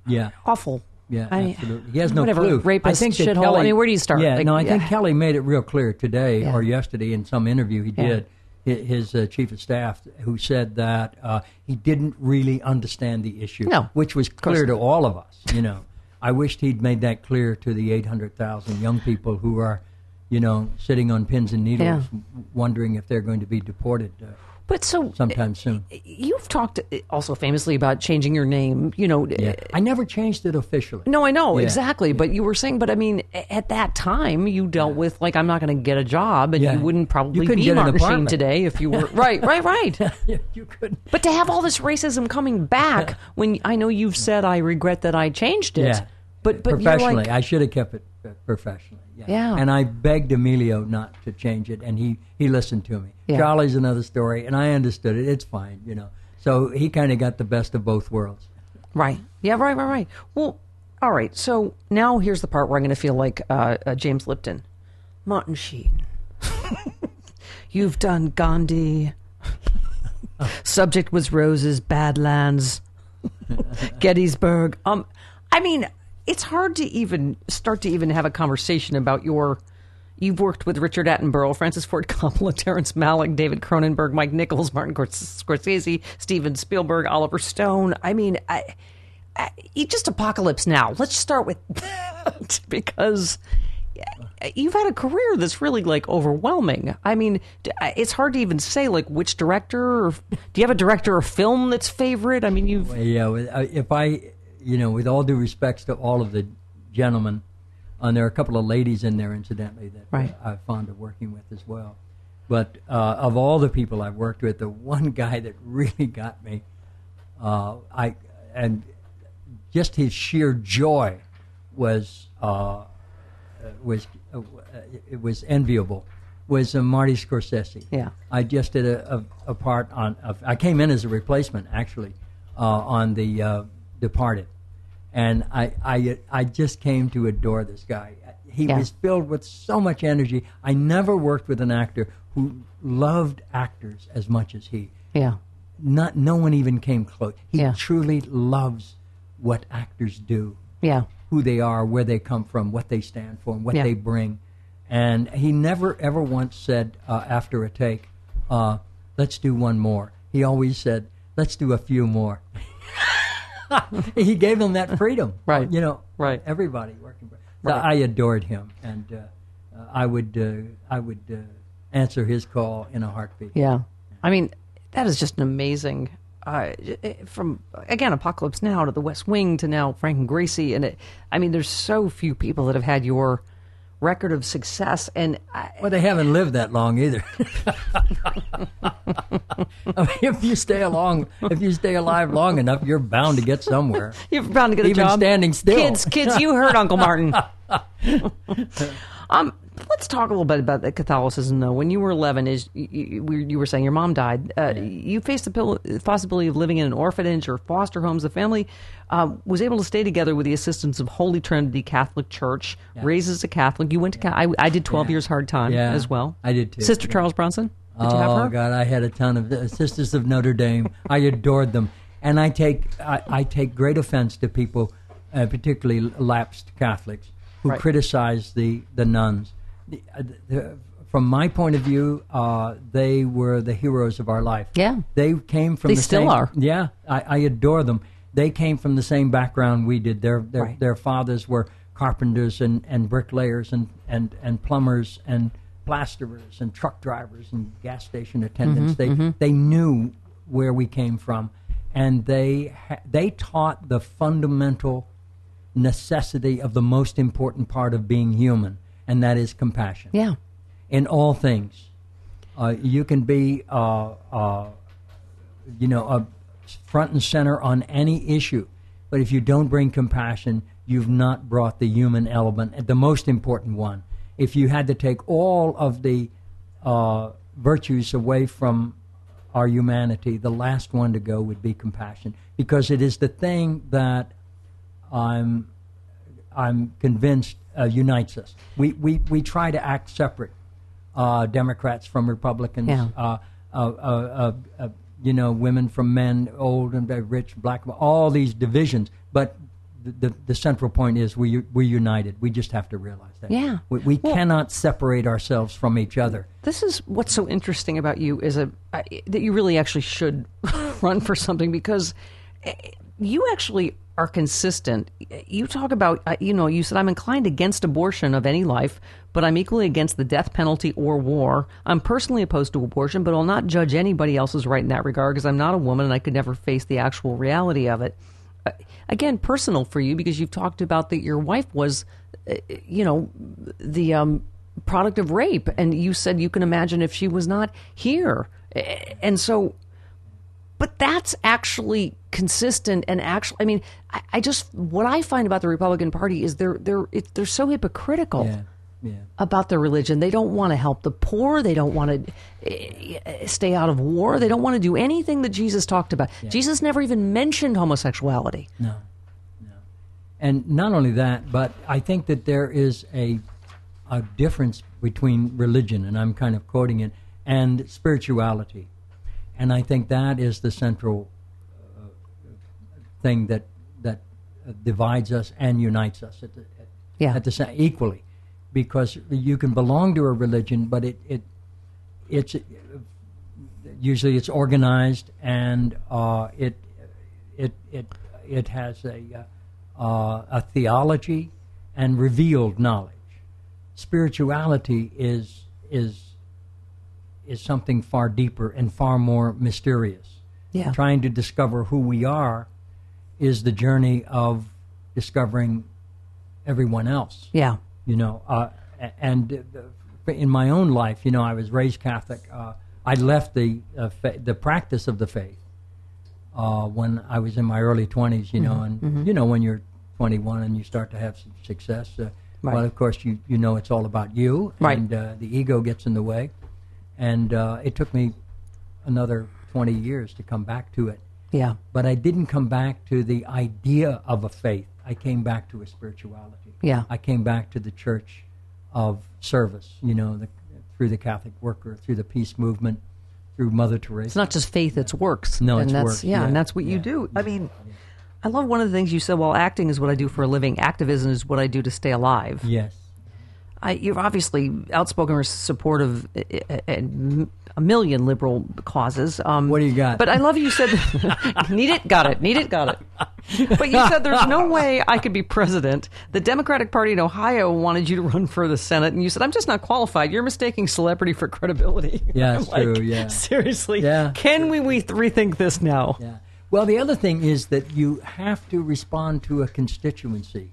Yeah. awful. Yeah, I- absolutely. He has no whatever, clue. rapist, I think shithole. Kelly, I mean, where do you start? Yeah, Like, no, I think. Kelly made it real clear today Yeah. or yesterday in some interview he Yeah. did. Hi- His uh, chief of staff, who said that uh, he didn't really understand the issue, No, which was clear to all of us. You know, I wished he'd made that clear to the 800,000 young people who are, you know, sitting on pins and needles, Yeah. wondering if they're going to be deported uh, But so sometime eh, soon. Eh, you've talked eh, also famously about changing your name. You know, Yeah, I never changed it officially. No, I know Yeah. exactly. But you were saying, but I mean, at that time, you dealt with like, I'm not going to get a job, and you wouldn't probably You be Martin Sheen today if you were <laughs> right, right, right. <laughs> You couldn't. But to have all this racism coming back when I know you've said I regret that I changed it. Yeah. But but professionally, like, I should have kept it uh, professionally. Yeah. Yeah. And I begged Emilio not to change it, and he he listened to me. Yeah. Charlie's another story, and I understood it. It's fine, you know. So he kind of got the best of both worlds. right, yeah, right, right, right. Well, all right. So now here's the part where I'm going to feel like uh, uh, James Lipton, Martin Sheen. <laughs> You've done Gandhi. <laughs> Subject was roses, Badlands, <laughs> Gettysburg. Um, I mean, it's hard to even start to even have a conversation about your. You've worked with Richard Attenborough, Francis Ford Coppola, <laughs> Terrence Malick, David Cronenberg, Mike Nichols, Martin Scorsese, Steven Spielberg, Oliver Stone. I mean, I, I, just apocalypse now. Let's start with <laughs> that because you've had a career that's really like overwhelming. I mean, it's hard to even say like which director. Or, do you have a director or film that's favorite? I mean, you've Yeah, uh, if I, you know, with all due respects to all of the gentlemen, and there are a couple of ladies in there, incidentally, that uh, Right. I'm fond of working with as well. But uh, of all the people I've worked with, the <laughs> one guy that really got me, uh, I and just his sheer joy was uh, uh, was uh, it was enviable. Was uh, Marty Scorsese? Yeah. I just did a, a, a part on. Of, I came in as a replacement, actually, uh, on the uh, Departed, and I, I I just came to adore this guy. He Yeah. was filled with so much energy. I never worked with an actor who loved actors as much as he. yeah, Not no one even came close. He Yeah. truly loves what actors do yeah, who they are, where they come from, what they stand for, and what Yeah. they bring. And he never ever once said uh, after a take, uh, "Let's do one more." He always said, "Let's do a few more." <laughs> <laughs> he gave them that freedom, Right. You know, Right. Everybody working. For, So Right. I adored him, and uh, uh, I would uh, I would uh, answer his call in a heartbeat. yeah. I mean, that is just an amazing. Uh, from again, Apocalypse Now to The West Wing to now Frank and Gracie, and it, I mean, there's so few people that have had your record of success, and I, Well, they haven't lived that long either. <laughs> I mean, if you stay along, if you stay alive long enough, you're bound to get somewhere. <laughs> You're bound to get a Even job. standing still. Kids, kids, you heard Uncle Martin. <laughs> um, let's talk a little bit about the Catholicism, though. When you were 11, is you, you, were saying your mom died. Uh, You faced the possibility of living in an orphanage or foster homes. The family um, was able to stay together with the assistance of Holy Trinity Catholic Church. Raised as a Catholic, you went to. Ca- I, I did 12 years hard time Yeah. as well. I did too. Sister Yeah. Charles Bronson. Did oh you have her? God, I had a ton of uh, Sisters of Notre Dame. <laughs> I adored them, and I take I, I take great offense to people, uh, particularly lapsed Catholics, who Right. criticize the the nuns. The, uh, the, from my point of view, uh, they were the heroes of our life. Yeah. they came from They the still same, are. Yeah, I, I adore them. They came from the same background we did. Their their, Right. their fathers were carpenters and, and bricklayers and, and, and plumbers and plasterers and truck drivers and gas station attendants. Mm-hmm, they they knew where we came from, and they ha- they taught the fundamental necessity of the most important part of being human, and that is compassion Yeah. in all things. Uh, you can be, uh, uh, you know, uh, front and center on any issue, but if you don't bring compassion, you've not brought the human element, the most important one. If you had to take all of the uh, virtues away from our humanity, the last one to go would be compassion, because it is the thing that I'm I'm convinced uh, unites us. We, we we try to act separate, uh, Democrats from Republicans, Yeah. uh, uh, uh, uh, uh, you know, women from men, old and rich, black, all these divisions. But the, the, the central point is we we're united. We just have to realize that. Yeah. we, we Well- cannot separate ourselves from each other. This is what's so interesting about you is a that you really actually should <laughs> run for something because eh, you actually are consistent. You talk about uh, you know you said I'm inclined against abortion of any life, but I'm equally against the death penalty or war. I'm personally opposed to abortion, but I'll not judge anybody else's right in that regard because I'm not a woman and I could never face the actual reality of it. Uh, Again, personal for you because you've talked about that your wife was, uh, you know, the um, product of rape, and you said you can imagine if she was not here, and so but that's actually consistent and actually i mean I, I just what i find about the republican party is they're they're it, they're so hypocritical Yeah, yeah. about their religion they don't want to help the poor they don't want to eh, eh, stay out of war they don't want to do anything that jesus talked about jesus never even mentioned homosexuality No, no. And not only that, but I think that there is a a difference between religion, and I'm kind of quoting it, and spirituality. And I think that is the central uh, thing that that divides us and unites us at the, at, Yeah. at the sa- equally, because you can belong to a religion, but it it it's usually it's organized and uh, it it it it has a uh, a theology and revealed knowledge. Spirituality is is is something far deeper and far more mysterious. Yeah. Trying to discover who we are is the journey of discovering everyone else yeah you know uh, and uh, in my own life you know i was raised catholic uh, i left the uh, fa- the practice of the faith uh, when i was in my early 20s you know and you know when you're 21 and you start to have some success uh, Right. well of course you you know it's all about you Right. and uh, the ego gets in the way and uh, it took me another 20 years to come back to it yeah but I didn't come back to the idea of a faith. I came back to a spirituality. Yeah. I came back to the church of service, you know, the, through the Catholic worker, through the peace movement, through Mother Teresa. It's not just faith; it's works. No, and it's works, Yeah, yeah, and that's what you do. I mean, I love one of the things you said. Well, acting is what I do for a living. Activism is what I do to stay alive. yes. I, you're obviously outspoken or supportive eh, eh, eh, in a million liberal causes. Um, What do you got? But I love you said, <laughs> need it, got it, need it, got it. But you said there's no way I could be president. The Democratic Party in Ohio wanted you to run for the Senate, and you said, I'm just not qualified. You're mistaking celebrity for credibility. <laughs> Yeah, it's true, yeah. Seriously. Yeah. Can we, we rethink this now? Yeah. Well, the other thing is that you have to respond to a constituency,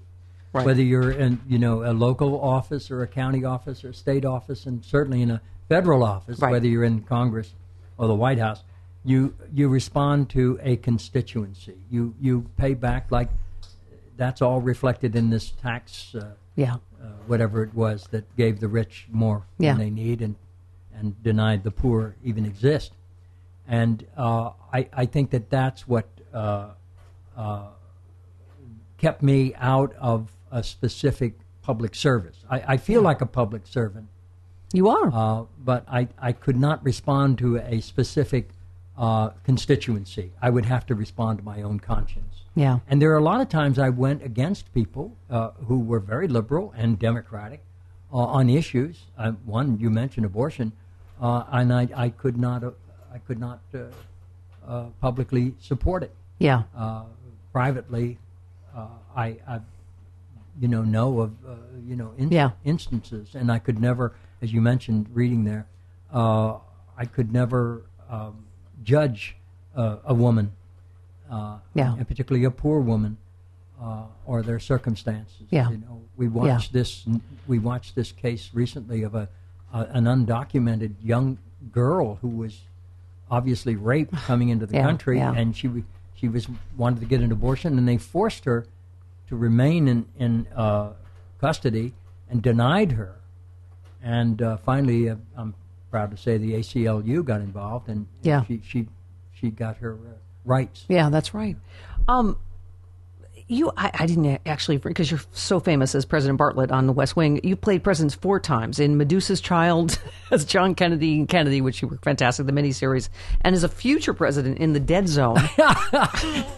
Right. whether you're in, you know, a local office or a county office or a state office, and certainly in a federal office, Right. whether you're in Congress or the White House. You you respond to a constituency. You you pay back like that's all reflected in this tax. Uh, Yeah. uh, whatever it was that gave the rich more Yeah. than they need and and denied the poor even exist. And uh, I I think that that's what uh, uh, kept me out of a specific public service. I, I feel like a public servant, You are. uh, but I, I could not respond to a specific uh, constituency. I would have to respond to my own conscience. yeah. And there are a lot of times I went against people uh, who were very liberal and democratic uh, on issues. Uh, one you mentioned abortion, uh, and I, I could not uh, I could not uh, uh, publicly support it. Yeah. Uh, privately, uh, I, I you know know of uh, you know in- Yeah. instances, and I could never, as you mentioned, reading there, uh, I could never um, judge uh, a woman, uh, Yeah. and particularly a poor woman, uh, or their circumstances. Yeah. You know, we watched this. We watched this case recently of a, a an undocumented young girl who was obviously raped coming into the Yeah, country, yeah. and she she was wanted to get an abortion, and they forced her to remain in in uh, custody and denied her. And uh, finally, uh, I'm proud to say the ACLU got involved, and Yeah. she she she got her uh, rights. Yeah, that's right. Um, you, I, I didn't actually because you're so famous as President Bartlet on The West Wing. You played presidents four times in Medusa's Child <laughs> as John Kennedy and Kennedy, which you were fantastic, the miniseries, and as a future president in The Dead Zone. <laughs>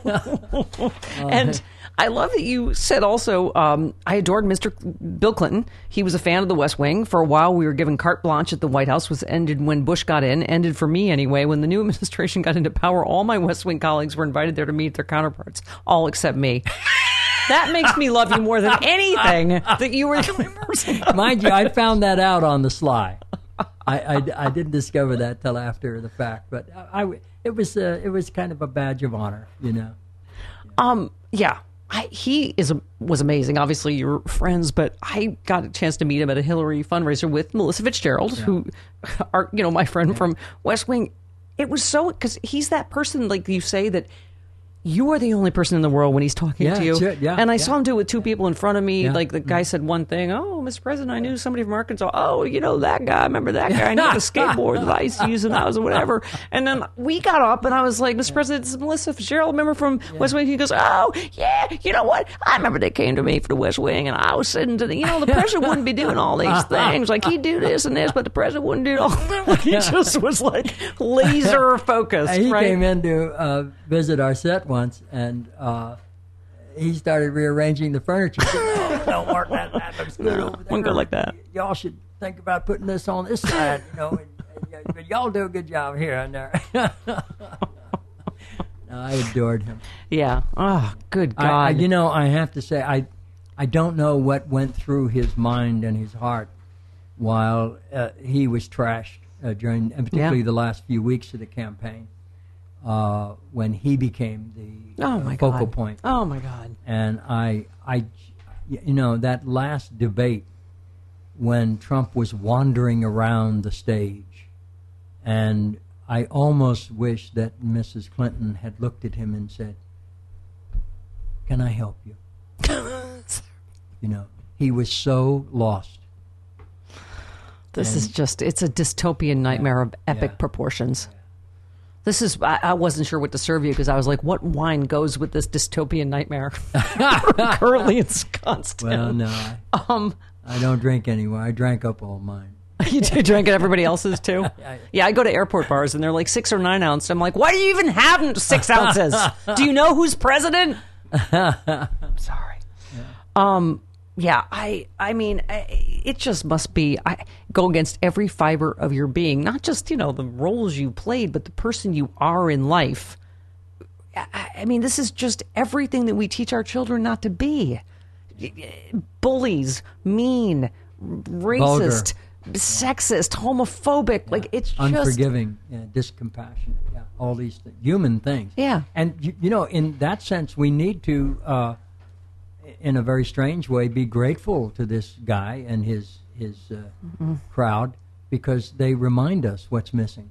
<laughs> and I love that you said also, um, I adored Mr. Bill Clinton. He was a fan of the West Wing. For a while, we were given carte blanche at the White House, was ended when Bush got in, ended for me anyway. When the new <laughs> administration got into power, all my West Wing colleagues were invited there to meet their counterparts, all except me. That makes me love you more than anything that you were the only person. Mind you, I found that out on the sly. I, I, I didn't discover that till after the fact, but I, I- it was uh, it was kind of a badge of honor, you know. Um, yeah. I, he is was amazing. Obviously, you're friends, but I got a chance to meet him at a Hillary fundraiser with Melissa Fitzgerald, who <laughs> are you know my friend from West Wing. It was so because he's that person like you say that you are the only person in the world when he's talking Yeah, to you. it, yeah, and I yeah. saw him do it with two people in front of me. Yeah. Like the guy said one thing, "Oh, Mr. President, I knew somebody from Arkansas. Oh, you know that guy. I remember that guy. I know the <laughs> skateboard that I used to use when I was whatever." And then we got up, and I was like, "Mr. President, this is Melissa Fitzgerald. Remember from West Wing?" He goes, "Oh, yeah. You know what? I remember they came to me for the West Wing, and I was sitting to the, you know, the <laughs> president wouldn't be doing all these <laughs> things. Like he'd do this and this, but the president wouldn't do all. that. he just was like laser focused. he right? came in to uh, visit our set once, and uh, he started rearranging the furniture. He said, "Oh, no, Mark, that, that looks good over there. wouldn't go like that. Y'all should think about putting this on this side, you know. And, and, but y'all do a good job here and there. No, I adored him. Yeah. Oh, good God. I, I, you know, I have to say, I, I don't know what went through his mind and his heart while uh, he was trashed uh, during, and particularly Yeah. the last few weeks of the campaign, uh, when he became the oh uh, my focal God. point. Oh my God. And I, I, you know, that last debate when Trump was wandering around the stage, and I almost wish that Mrs. Clinton had looked at him and said, "Can I help you?" <laughs> you know, he was so lost. This is just, it's a dystopian nightmare of epic Yeah. proportions. This is, I, I wasn't sure what to serve you because I was like, what wine goes with this dystopian nightmare? <laughs> Currently ensconced Well, in. no, I, Um, I don't drink anymore. I drank up all mine. <laughs> you do drink it, everybody else's too? <laughs> Yeah, I go to airport bars and they're like six or nine ounce. I'm like, why do you even have six ounces? do you know who's president? I'm sorry. Um, yeah, I, I mean, I, it just must be I go against every fiber of your being, not just you know the roles you played, but the person you are in life. I, I mean, this is just everything that we teach our children not to be. Bullies, mean, racist, sexist, homophobic. Like it's just unforgiving, yeah, discompassionate, yeah, all these th- human things. Yeah. and you, you know, in that sense, we need to, uh, in a very strange way, be grateful to this guy and his his uh, Mm-hmm. crowd because they remind us what's missing.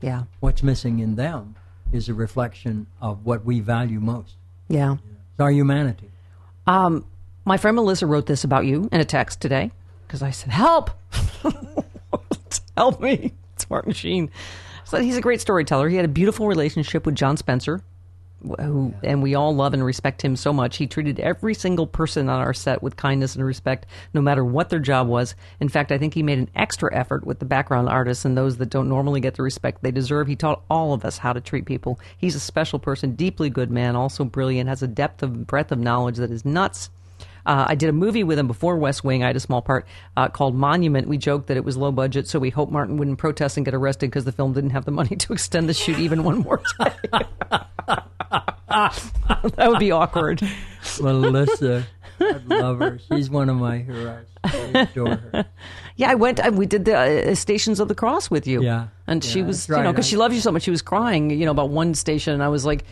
yeah, What's missing in them is a reflection of what we value most. yeah. It's our humanity. Um, my friend Melissa wrote this about you in a text today because I said, "Help, <laughs> help me, smart machine." So he's a great storyteller. He had a beautiful relationship with John Spencer, who and we all love and respect him so much. He treated every single person on our set with kindness and respect, no matter what their job was. In fact, I think he made an extra effort with the background artists and those that don't normally get the respect they deserve. He taught all of us how to treat people. He's a special person, deeply good man, also brilliant, has a depth of breadth of knowledge that is nuts. Uh, I did a movie with him before West Wing. I had a small part uh, called Monument. We joked that it was low budget, so we hoped Martin wouldn't protest and get arrested because the film didn't have the money <laughs> to extend the shoot even one more day. <laughs> <laughs> that would be awkward. Melissa, I love her. She's one of my heroes. I adore her. Yeah, I went. I, we did the uh, Stations of the Cross with you. Yeah. and she was, that's you know, right. because she loves you so much. She was crying, you know, about one station, and I was like.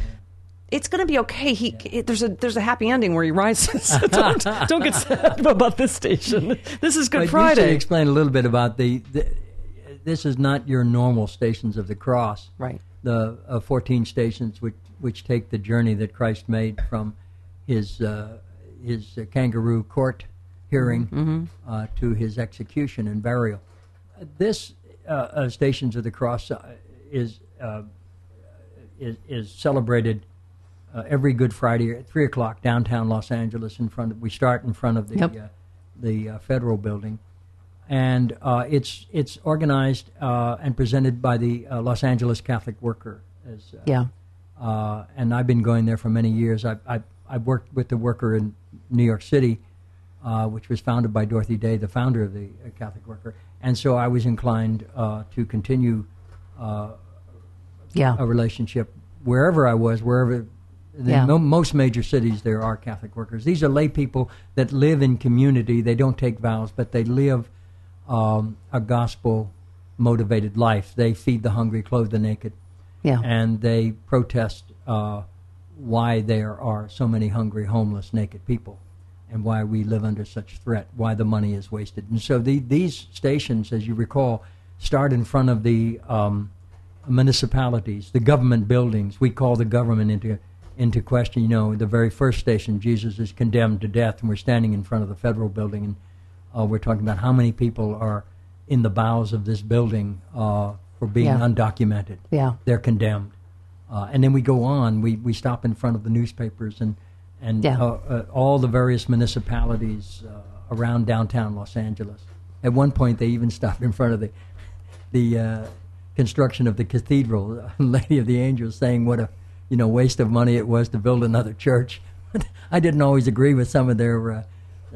It's gonna be okay. He it, there's a there's a happy ending where he rises. <laughs> don't, don't get sad about this station. This is Good But You should Friday, explain a little bit about the, the. This is not your normal Stations of the Cross. right? The uh, 14 stations which which take the journey that Christ made from his uh, his uh, kangaroo court hearing Mm-hmm. uh, to his execution and burial. This uh, uh, Stations of the Cross uh, is uh, is, is celebrated uh, every Good Friday at three o'clock downtown Los Angeles. In front of we start in front of the Yep. uh, the uh, federal building, and uh, it's it's organized uh, and presented by the uh, Los Angeles Catholic Worker. As, uh, Yeah, uh, and I've been going there for many years. I've, I've, I've worked with the Worker in New York City, uh, which was founded by Dorothy Day, the founder of the uh, Catholic Worker, and so I was inclined uh, to continue uh, yeah, a relationship wherever I was, wherever. In Yeah. mo- most major cities, there are Catholic workers. These are lay people that live in community. They don't take vows, but they live um, a gospel motivated life. They feed the hungry, clothe the naked, yeah, and they protest uh, why there are so many hungry, homeless, naked people, and why we live under such threat, why the money is wasted. And so the, these stations, as you recall, start in front of the um, municipalities, the government buildings. We call the government into into question. You know, the very first station, Jesus is condemned to death, and we're standing in front of the federal building, and uh, we're talking about how many people are in the bowels of this building uh, for being Yeah. undocumented yeah, they're condemned. Uh, and then we go on. We, we stop in front of the newspapers and and Yeah. uh, uh, all the various municipalities uh, around downtown Los Angeles. At one point, they even <laughs> stopped in front of the the uh, construction of the cathedral. <laughs> Lady of the Angels saying what a you know waste of money it was to build another church. <laughs> I didn't always agree with some of their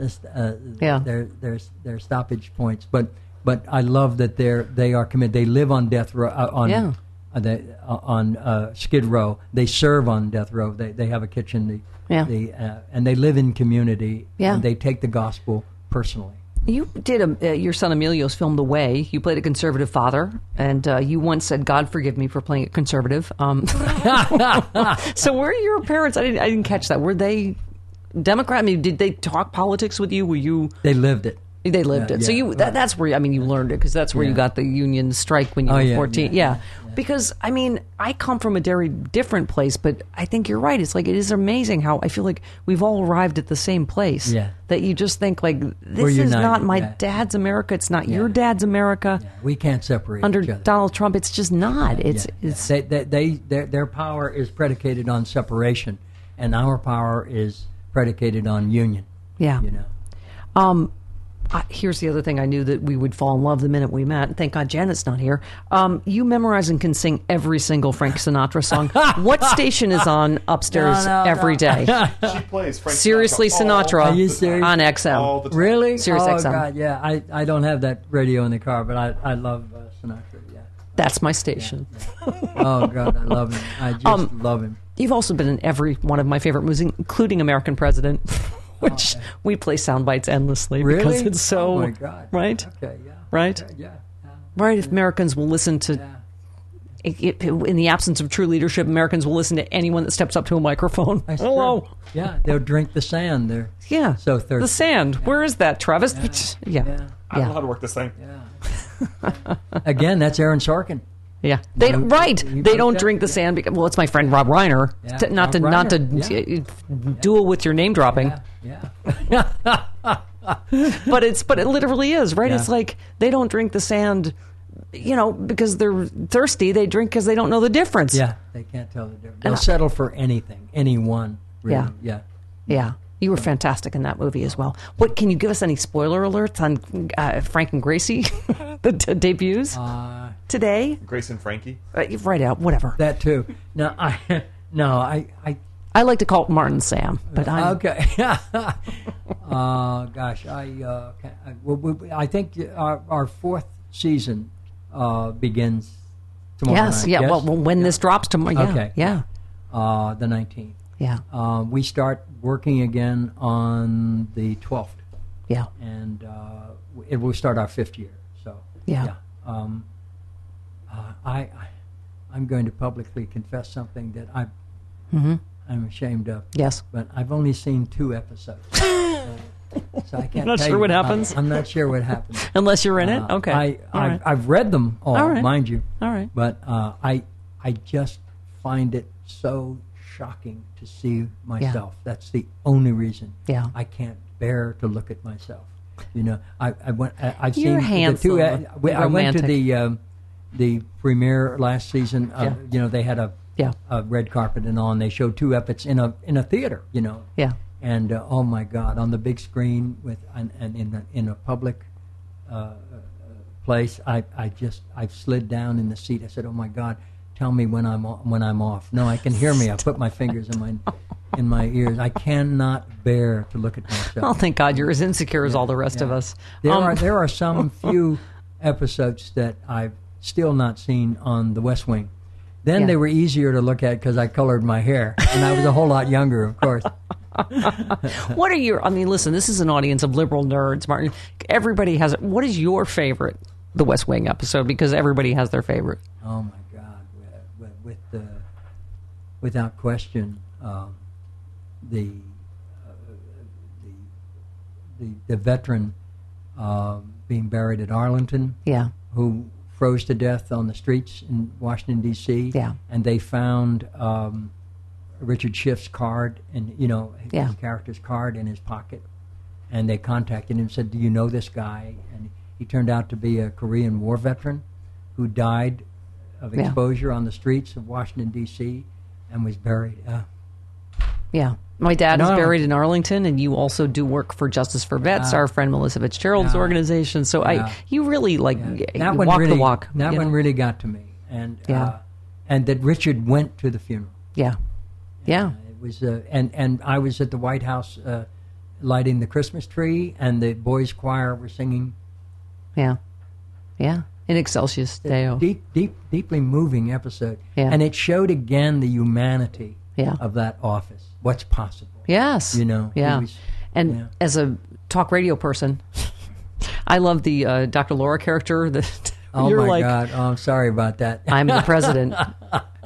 uh, uh, Yeah. their their their stoppage points, but but I love that they're they are committed. They live on death row uh, on Yeah. uh, they, uh, on uh, Skid Row. They serve on death row. They they have a kitchen. The, Yeah. The, uh, and they live in community. Yeah. And they take the gospel personally. You did a, uh, your son Emilio's film The Way. You played a conservative father, and uh, you once said, "God forgive me for playing a conservative." Um, <laughs> <laughs> so, were your parents? I didn't, I didn't catch that. Were they Democrat? I mean, did they talk politics with you? Were you? They lived it. They lived Yeah, it. So you that, that's where I mean you learned it because that's where you got the union strike when you Oh, were yeah, 14. yeah, Yeah, Because I mean, I come from a very different place, but I think you're right. It's like it is amazing how I feel like we've all arrived at the same place. Yeah. That you just think like this is not my yeah. dad's America. It's not Yeah. your dad's America. Yeah, we can't separate Under. Donald Trump, it's just not. It's Yeah, yeah. it's they, they, they their, their power is predicated on separation, and our power is predicated on union. yeah. You know. Um, I, here's the other thing I knew that we would fall in love the minute we met. Thank God Janet's not here. Um, you memorize and can sing every single Frank Sinatra song. what <laughs> station is on upstairs No, no, every no. day? She plays Frank Seriously, Sinatra. all Sinatra the time. on XM. All the time. Really? Sirius oh XM. God, yeah. I, I don't have that radio in the car, but I I love uh, Sinatra. Yeah. That's my station. Oh God, I love him. I just Um, love him. You've also been in every one of my favorite movies, including American President, <laughs> which oh, we play sound bites endlessly because it's so Oh my God. right, Okay. Yeah. right, Yeah. yeah. right. If Americans will listen to Yeah. it, it- in the absence of true leadership, Americans will listen to anyone that steps up to a microphone. That's Hello. true. Yeah, they'll drink the sand. They're Yeah. so thirsty. The sand. Where is that, Travis? Yeah. <laughs> Yeah. I don't know how to work this thing. Yeah. <laughs> Again, that's Aaron Sorkin. Yeah. They right. you They don't that- drink the sand because well, it's my friend Rob Reiner. Yeah, T- not to Rob not to Reiner, uh, duel with your name dropping, Yeah. Yeah. <laughs> but it's but it literally is right. Yeah. It's like they don't drink the sand, you know, because they're thirsty. They drink because they don't know the difference. Yeah. They can't tell the difference. They'll settle for anything, anyone. Really. Yeah. Yeah. Yeah. You were fantastic in that movie as well. What can you give us any spoiler alerts on uh, Frank and Gracie, <laughs> the d- debuts Uh, today? Grace and Frankie. Uh, right out, whatever. that too. No, I <laughs> no, I I I like to call it Martin Sam, but I'm Okay. <laughs> uh, gosh, I, uh, I, well, we- I think our, our fourth season uh, begins tomorrow yes, night. yeah. Yes? Well, well, when this drops tomorrow, yeah, Okay. yeah, uh, the 19th. yeah, Uh, we start working again on the 12th, yeah. and uh, it will start our fifth year. So Yeah. Um, uh, I, I I'm going to publicly confess something that I Mm-hmm. I'm ashamed of. Yes. But I've only seen two episodes. <laughs> so I can't. Not tell sure you- what happens? I'm, not sure what happens. <laughs> Unless you're in it, Uh, okay. I, I have right. I've read them all, All right. mind you. All right. But uh, I I just find it so shocking to see myself. That's the only reason. Yeah. I can't bear to look at myself. You know, I, I went. I, I've You're seen the two. handsome, uh, I went to the um, the premiere last season. Uh, Yeah. You know, they had a Yeah. a red carpet and all, and they showed two episodes in a in a theater. You know. Yeah. And uh, oh my God, on the big screen with and, and in a, in a public uh, uh, place, I, I just I slid down in the seat. I said, "Oh my God, tell me when I'm o- when I'm off." No, I can hear me. I put my fingers in my in my ears. I cannot bear to look at myself. Oh, thank God you're as insecure as all the rest of us. There Um, are there are some <laughs> few episodes that I've still not seen on The West Wing. Then Yeah. they were easier to look at because I colored my hair, and I was a whole lot younger, of course. <laughs> What are your? I mean, listen, this is an audience of liberal nerds, Martin. Everybody has. What is your favorite The West Wing episode? Because everybody has their favorite. Oh my God! With, with the, without question, um, the, uh, the the the veteran um being buried at Arlington, Yeah, who froze to death on the streets in Washington D.C. Yeah. and they found um, Richard Schiff's card and you know his Yeah. character's card in his pocket, and they contacted him and said, "Do you know this guy?" And he turned out to be a Korean War veteran who died of Yeah. exposure on the streets of Washington D.C. and was buried. Uh, yeah. My dad is buried in Arlington, and you also do work for Justice for Vets, our friend Melissa Fitzgerald's Yeah. organization. So Yeah. I, you really like that one walk really, the walk. That one know? really got to me, and Yeah. uh, and that Richard went to the funeral. Yeah, yeah, Uh, it was, uh, and and I was at the White House uh, lighting the Christmas tree, and the boys' choir were singing. yeah, yeah. In Excelsis Deo. Deep, deep, deeply moving episode, Yeah. and it showed again the humanity of that office. What's possible? Yes. You know, Yeah. was- and yeah. as a talk radio person, <laughs> I love the uh, Dr. Laura character. That <laughs> Oh my like, God! Oh, I'm sorry about that. I'm the <laughs> president,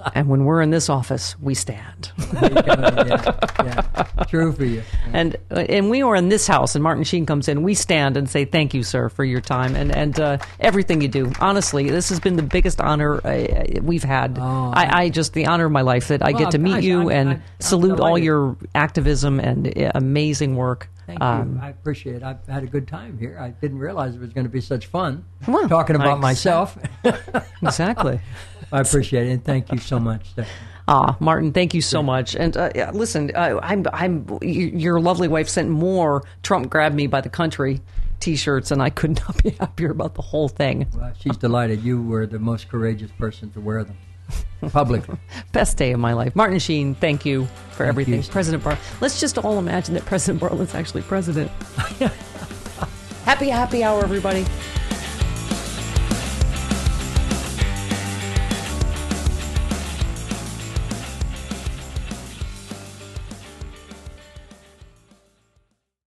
<laughs> and when we're in this office, we stand. <laughs> yeah, yeah. True for you. and and we are in this house, and Martin Sheen comes in. We stand and say thank you, sir, for your time and and uh, everything you do. Honestly, this has been the biggest honor uh, we've had. Oh, I, I just the honor of my life that I get to meet gosh, you I'm- and I'm salute all your activism and uh, amazing work. Thank Um, you. I appreciate it. I've had a good time here. I didn't realize it was going to be such fun Well, talking about I- myself. <laughs> Exactly. I appreciate it, and thank you so much. Stephanie. Ah, Martin, thank you so much. And uh, listen, uh, I'm, I'm, your lovely wife sent more "Trump grabbed me by the country" T-shirts, and I could <laughs> not be happier about the whole thing. Well, she's delighted. You were the most courageous person to wear them publicly. <laughs> Best day of my life. Martin Sheen, thank you for everything. you. President Bar. Let's just all imagine that President Bartlet's actually president. <laughs> happy happy hour, everybody.